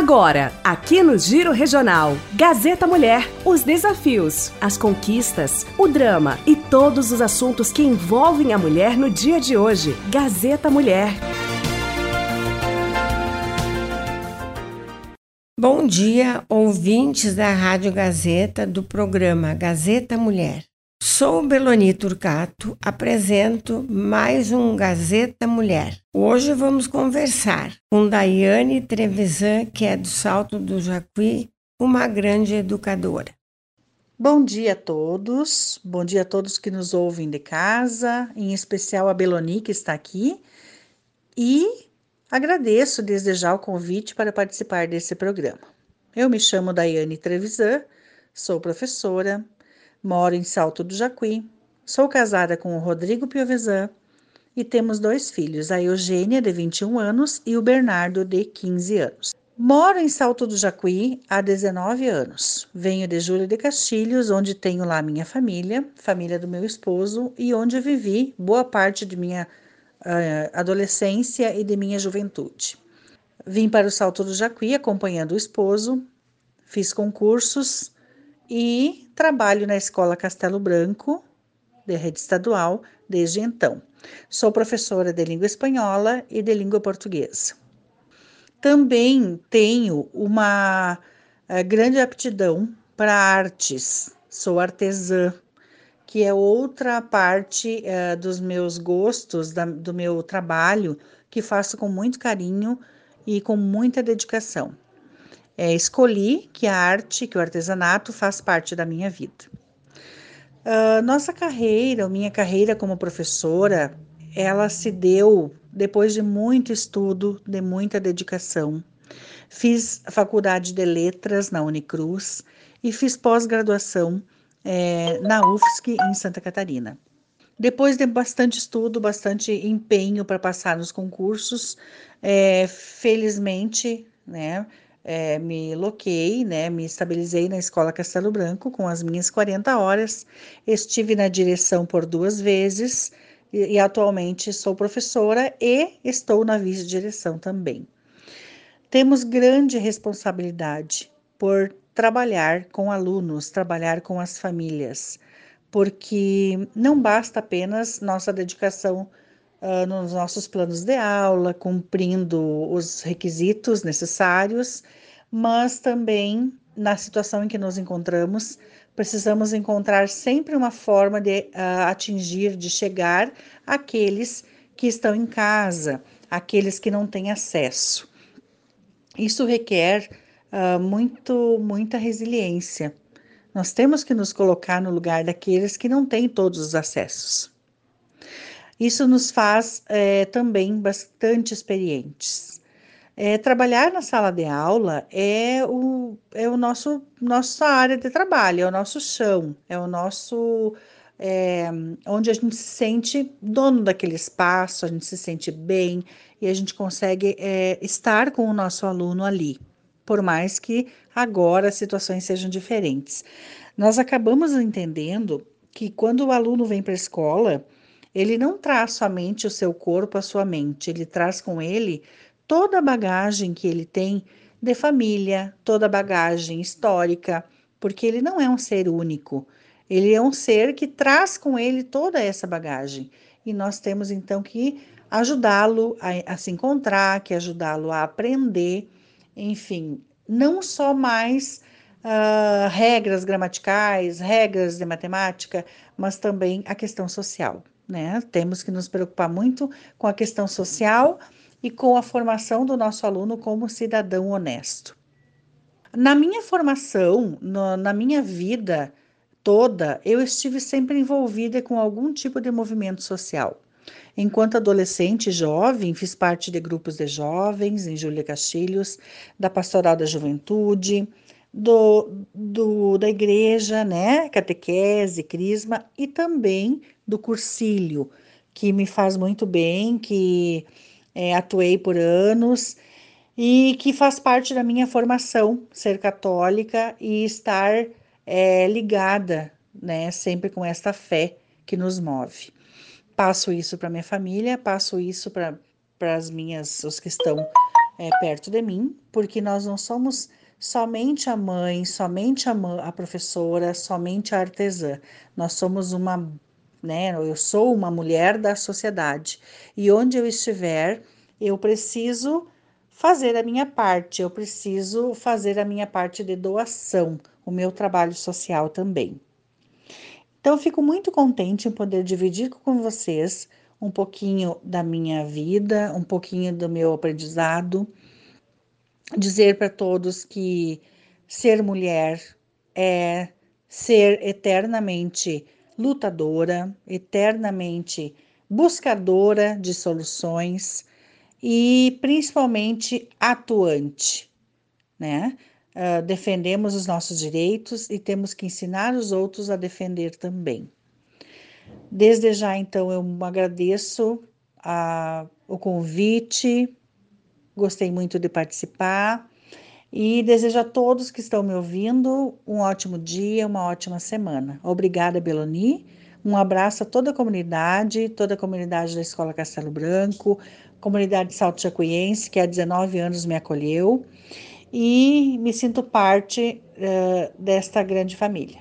Agora, aqui no Giro Regional, Gazeta Mulher, os desafios, as conquistas, o drama e todos os assuntos que envolvem a mulher no dia de hoje. Gazeta Mulher. Bom dia, ouvintes da Rádio Gazeta do programa Gazeta Mulher. Sou Beloni Turcato, apresento mais um Gazeta Mulher. Hoje vamos conversar com Daiane Trevisan, que é do Salto do Jacuí, uma grande educadora. Bom dia a todos, bom dia a todos que nos ouvem de casa, em especial a Beloni que está aqui, e agradeço desde já o convite para participar desse programa. Eu me chamo Daiane Trevisan, sou professora, Moro em Salto do Jacuí. Sou casada com o Rodrigo Piovesan e temos dois filhos, a Eugênia, de 21 anos, e o Bernardo, de 15 anos. Moro em Salto do Jacuí há 19 anos. Venho de Júlia de Castilhos, onde tenho lá minha família, família do meu esposo, e onde vivi boa parte de minha uh, adolescência e de minha juventude. Vim para o Salto do Jacuí acompanhando o esposo, fiz concursos e trabalho na Escola Castelo Branco, de rede estadual, desde então. Sou professora de língua espanhola e de língua portuguesa. Também tenho uma uh, grande aptidão para artes, sou artesã, que é outra parte uh, dos meus gostos, da, do meu trabalho, que faço com muito carinho e com muita dedicação é, escolhi que a arte, que o artesanato faz parte da minha vida. Uh, nossa carreira, minha carreira como professora, ela se deu depois de muito estudo, de muita dedicação. Fiz faculdade de letras na Unicruz e fiz pós-graduação é, na UFSC em Santa Catarina. Depois de bastante estudo, bastante empenho para passar nos concursos, é, felizmente, né, é, me loquei, né, me estabilizei na Escola Castelo Branco com as minhas 40 horas, estive na direção por duas vezes e, e atualmente sou professora e estou na vice-direção também. Temos grande responsabilidade por trabalhar com alunos, trabalhar com as famílias, porque não basta apenas nossa dedicação uh, nos nossos planos de aula, cumprindo os requisitos necessários, mas também na situação em que nos encontramos, precisamos encontrar sempre uma forma de uh, atingir, de chegar àqueles que estão em casa, aqueles que não têm acesso. Isso requer uh, muito, muita resiliência. Nós temos que nos colocar no lugar daqueles que não têm todos os acessos. Isso nos faz é, também bastante experientes. É, trabalhar na sala de aula é o, é o nosso nossa área de trabalho, é o nosso chão, é o nosso é, onde a gente se sente dono daquele espaço, a gente se sente bem e a gente consegue é, estar com o nosso aluno ali, por mais que agora as situações sejam diferentes. Nós acabamos entendendo que quando o aluno vem para a escola, ele não traz somente o seu corpo, a sua mente, ele traz com ele toda a bagagem que ele tem de família, toda a bagagem histórica, porque ele não é um ser único. Ele é um ser que traz com ele toda essa bagagem. E nós temos então que ajudá-lo a, a, se encontrar, que ajudá-lo a aprender, enfim, não só mais uh, regras gramaticais, regras de matemática, mas também a questão social né? Temos que nos preocupar muito com a questão social e com a formação do nosso aluno como cidadão honesto. Na minha formação, no, na minha vida toda, eu estive sempre envolvida com algum tipo de movimento social. Enquanto adolescente jovem, fiz parte de grupos de jovens em Júlia Castilhos, da Pastoral da Juventude, do, do, da igreja, né, catequese, crisma, e também do cursilho, que me faz muito bem, que é, atuei por anos e que faz parte da minha formação, ser católica e estar é, ligada, né, sempre com esta fé que nos move. Passo isso para minha família, passo isso para as minhas, os que estão é, perto de mim, porque nós não somos somente a mãe, somente a, a professora, somente a artesã. Nós somos uma, né? Eu sou uma mulher da sociedade e onde eu estiver, eu preciso fazer a minha parte, eu preciso fazer a minha parte de doação, o meu trabalho social também. Então, fico muito contente em poder dividir com vocês um pouquinho da minha vida, um pouquinho do meu aprendizado, dizer para todos que ser mulher é ser eternamente lutadora, eternamente buscadora de soluções e principalmente atuante, né? Uh, defendemos os nossos direitos e temos que ensinar os outros a defender também. Desde já, então, eu agradeço a, o convite, gostei muito de participar e desejo a todos que estão me ouvindo um ótimo dia, uma ótima semana. Obrigada, Beloni. Um abraço a toda a comunidade, toda a comunidade da Escola Castelo Branco, comunidade Salto Jacuiense, que há 19 anos me acolheu, e me sinto parte uh, desta grande família.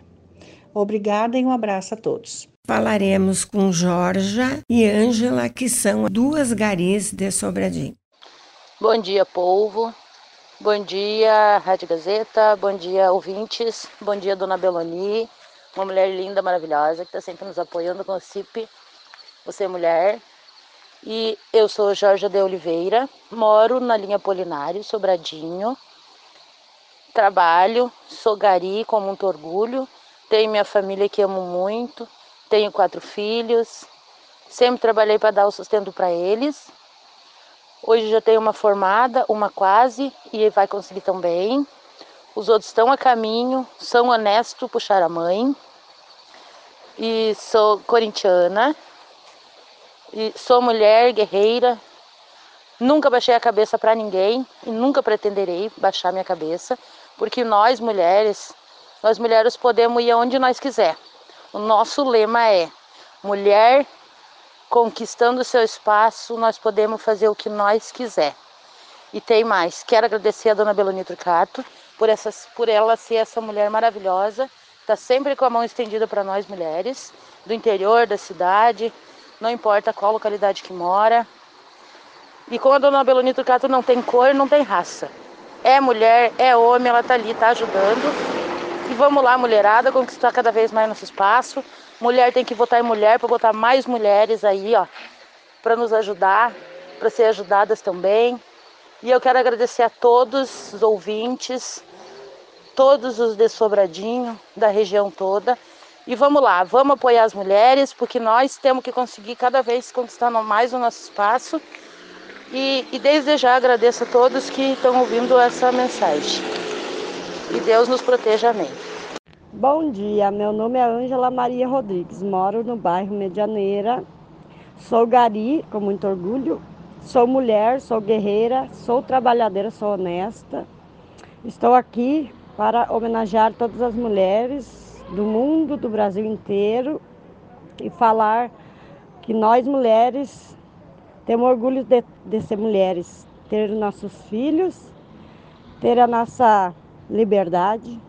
Obrigada e um abraço a todos. Falaremos com Jorja e Ângela, que são duas garis de Sobradinho. Bom dia, povo. Bom dia, Rádio Gazeta. Bom dia, ouvintes. Bom dia, Dona Beloni, uma mulher linda, maravilhosa, que está sempre nos apoiando com o CIP. Você é mulher. E eu sou Jorge de Oliveira, moro na linha Polinário, Sobradinho. Trabalho, sou gari com muito orgulho. Tenho minha família que amo muito tenho quatro filhos, sempre trabalhei para dar o sustento para eles. Hoje já tenho uma formada, uma quase, e vai conseguir também. Os outros estão a caminho, são honestos, puxar a mãe. E sou corintiana. E sou mulher guerreira. Nunca baixei a cabeça para ninguém e nunca pretenderei baixar minha cabeça, porque nós mulheres, nós mulheres podemos ir aonde nós quiser. O nosso lema é: mulher conquistando seu espaço, nós podemos fazer o que nós quiser. E tem mais. Quero agradecer a dona Beloni Turcato por, essas, por ela ser essa mulher maravilhosa. Está sempre com a mão estendida para nós mulheres, do interior, da cidade, não importa qual localidade que mora. E como a dona Beloni Turcato não tem cor, não tem raça. É mulher, é homem, ela está ali, está ajudando. E vamos lá, mulherada, conquistar cada vez mais nosso espaço. Mulher tem que votar em mulher para botar mais mulheres aí, ó, para nos ajudar, para ser ajudadas também. E eu quero agradecer a todos os ouvintes, todos os de Sobradinho, da região toda. E vamos lá, vamos apoiar as mulheres, porque nós temos que conseguir cada vez conquistando mais o nosso espaço. E, e desde já agradeço a todos que estão ouvindo essa mensagem. E Deus nos proteja, amém. Bom dia, meu nome é Ângela Maria Rodrigues, moro no bairro Medianeira, sou gari com muito orgulho, sou mulher, sou guerreira, sou trabalhadeira, sou honesta. Estou aqui para homenagear todas as mulheres do mundo, do Brasil inteiro e falar que nós mulheres temos orgulho de, de ser mulheres, ter nossos filhos, ter a nossa liberdade,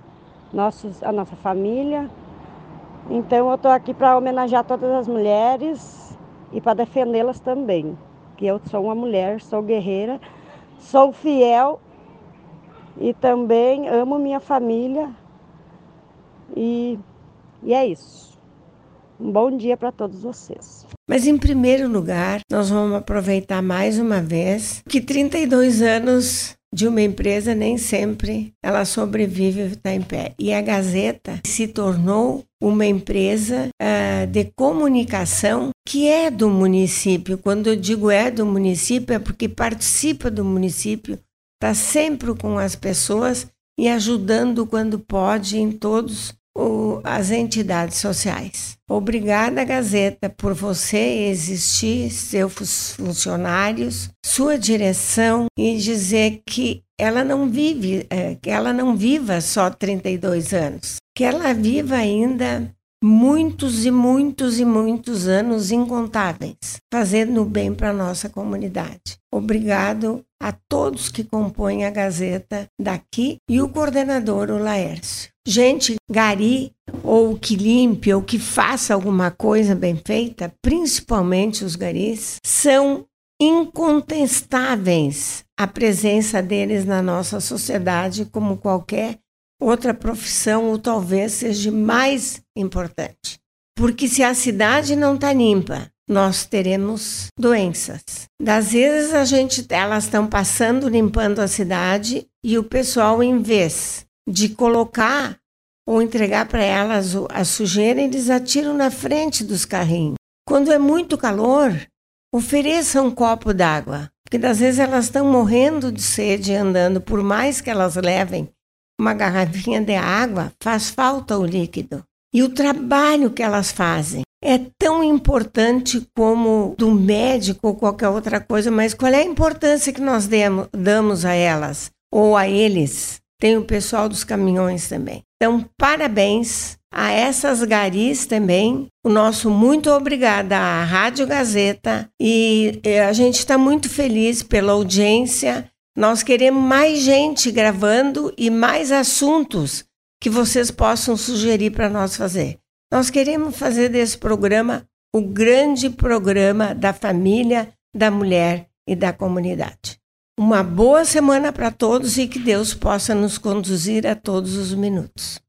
nossos, a nossa família. Então eu estou aqui para homenagear todas as mulheres e para defendê-las também. Que eu sou uma mulher, sou guerreira, sou fiel e também amo minha família. E, e é isso. Um bom dia para todos vocês. Mas em primeiro lugar, nós vamos aproveitar mais uma vez que 32 anos de uma empresa nem sempre ela sobrevive e está em pé. E a Gazeta se tornou uma empresa uh, de comunicação que é do município. Quando eu digo é do município, é porque participa do município, está sempre com as pessoas e ajudando quando pode em todos o, as entidades sociais. Obrigada, Gazeta, por você existir, seus funcionários, sua direção e dizer que ela não vive, é, que ela não viva só 32 anos, que ela viva ainda muitos e muitos e muitos anos incontáveis, fazendo bem para a nossa comunidade. Obrigado a todos que compõem a Gazeta daqui e o coordenador, o Laércio. Gente, gari ou que limpe ou que faça alguma coisa bem feita, principalmente os garis, são incontestáveis a presença deles na nossa sociedade como qualquer outra profissão ou talvez seja mais importante. Porque se a cidade não está limpa, nós teremos doenças. Das vezes a gente, elas estão passando limpando a cidade e o pessoal, em vez de colocar ou entregar para elas a sujeira, eles atiram na frente dos carrinhos. Quando é muito calor, ofereça um copo d'água, porque das vezes elas estão morrendo de sede andando, por mais que elas levem uma garrafinha de água, faz falta o líquido. E o trabalho que elas fazem é tão importante como do médico ou qualquer outra coisa, mas qual é a importância que nós demos, damos a elas ou a eles? Tem o pessoal dos caminhões também. Então, parabéns a essas garis também. O nosso muito obrigada à Rádio Gazeta e a gente está muito feliz pela audiência. Nós queremos mais gente gravando e mais assuntos que vocês possam sugerir para nós fazer. Nós queremos fazer desse programa o grande programa da família, da mulher e da comunidade. Uma boa semana para todos e que Deus possa nos conduzir a todos os minutos.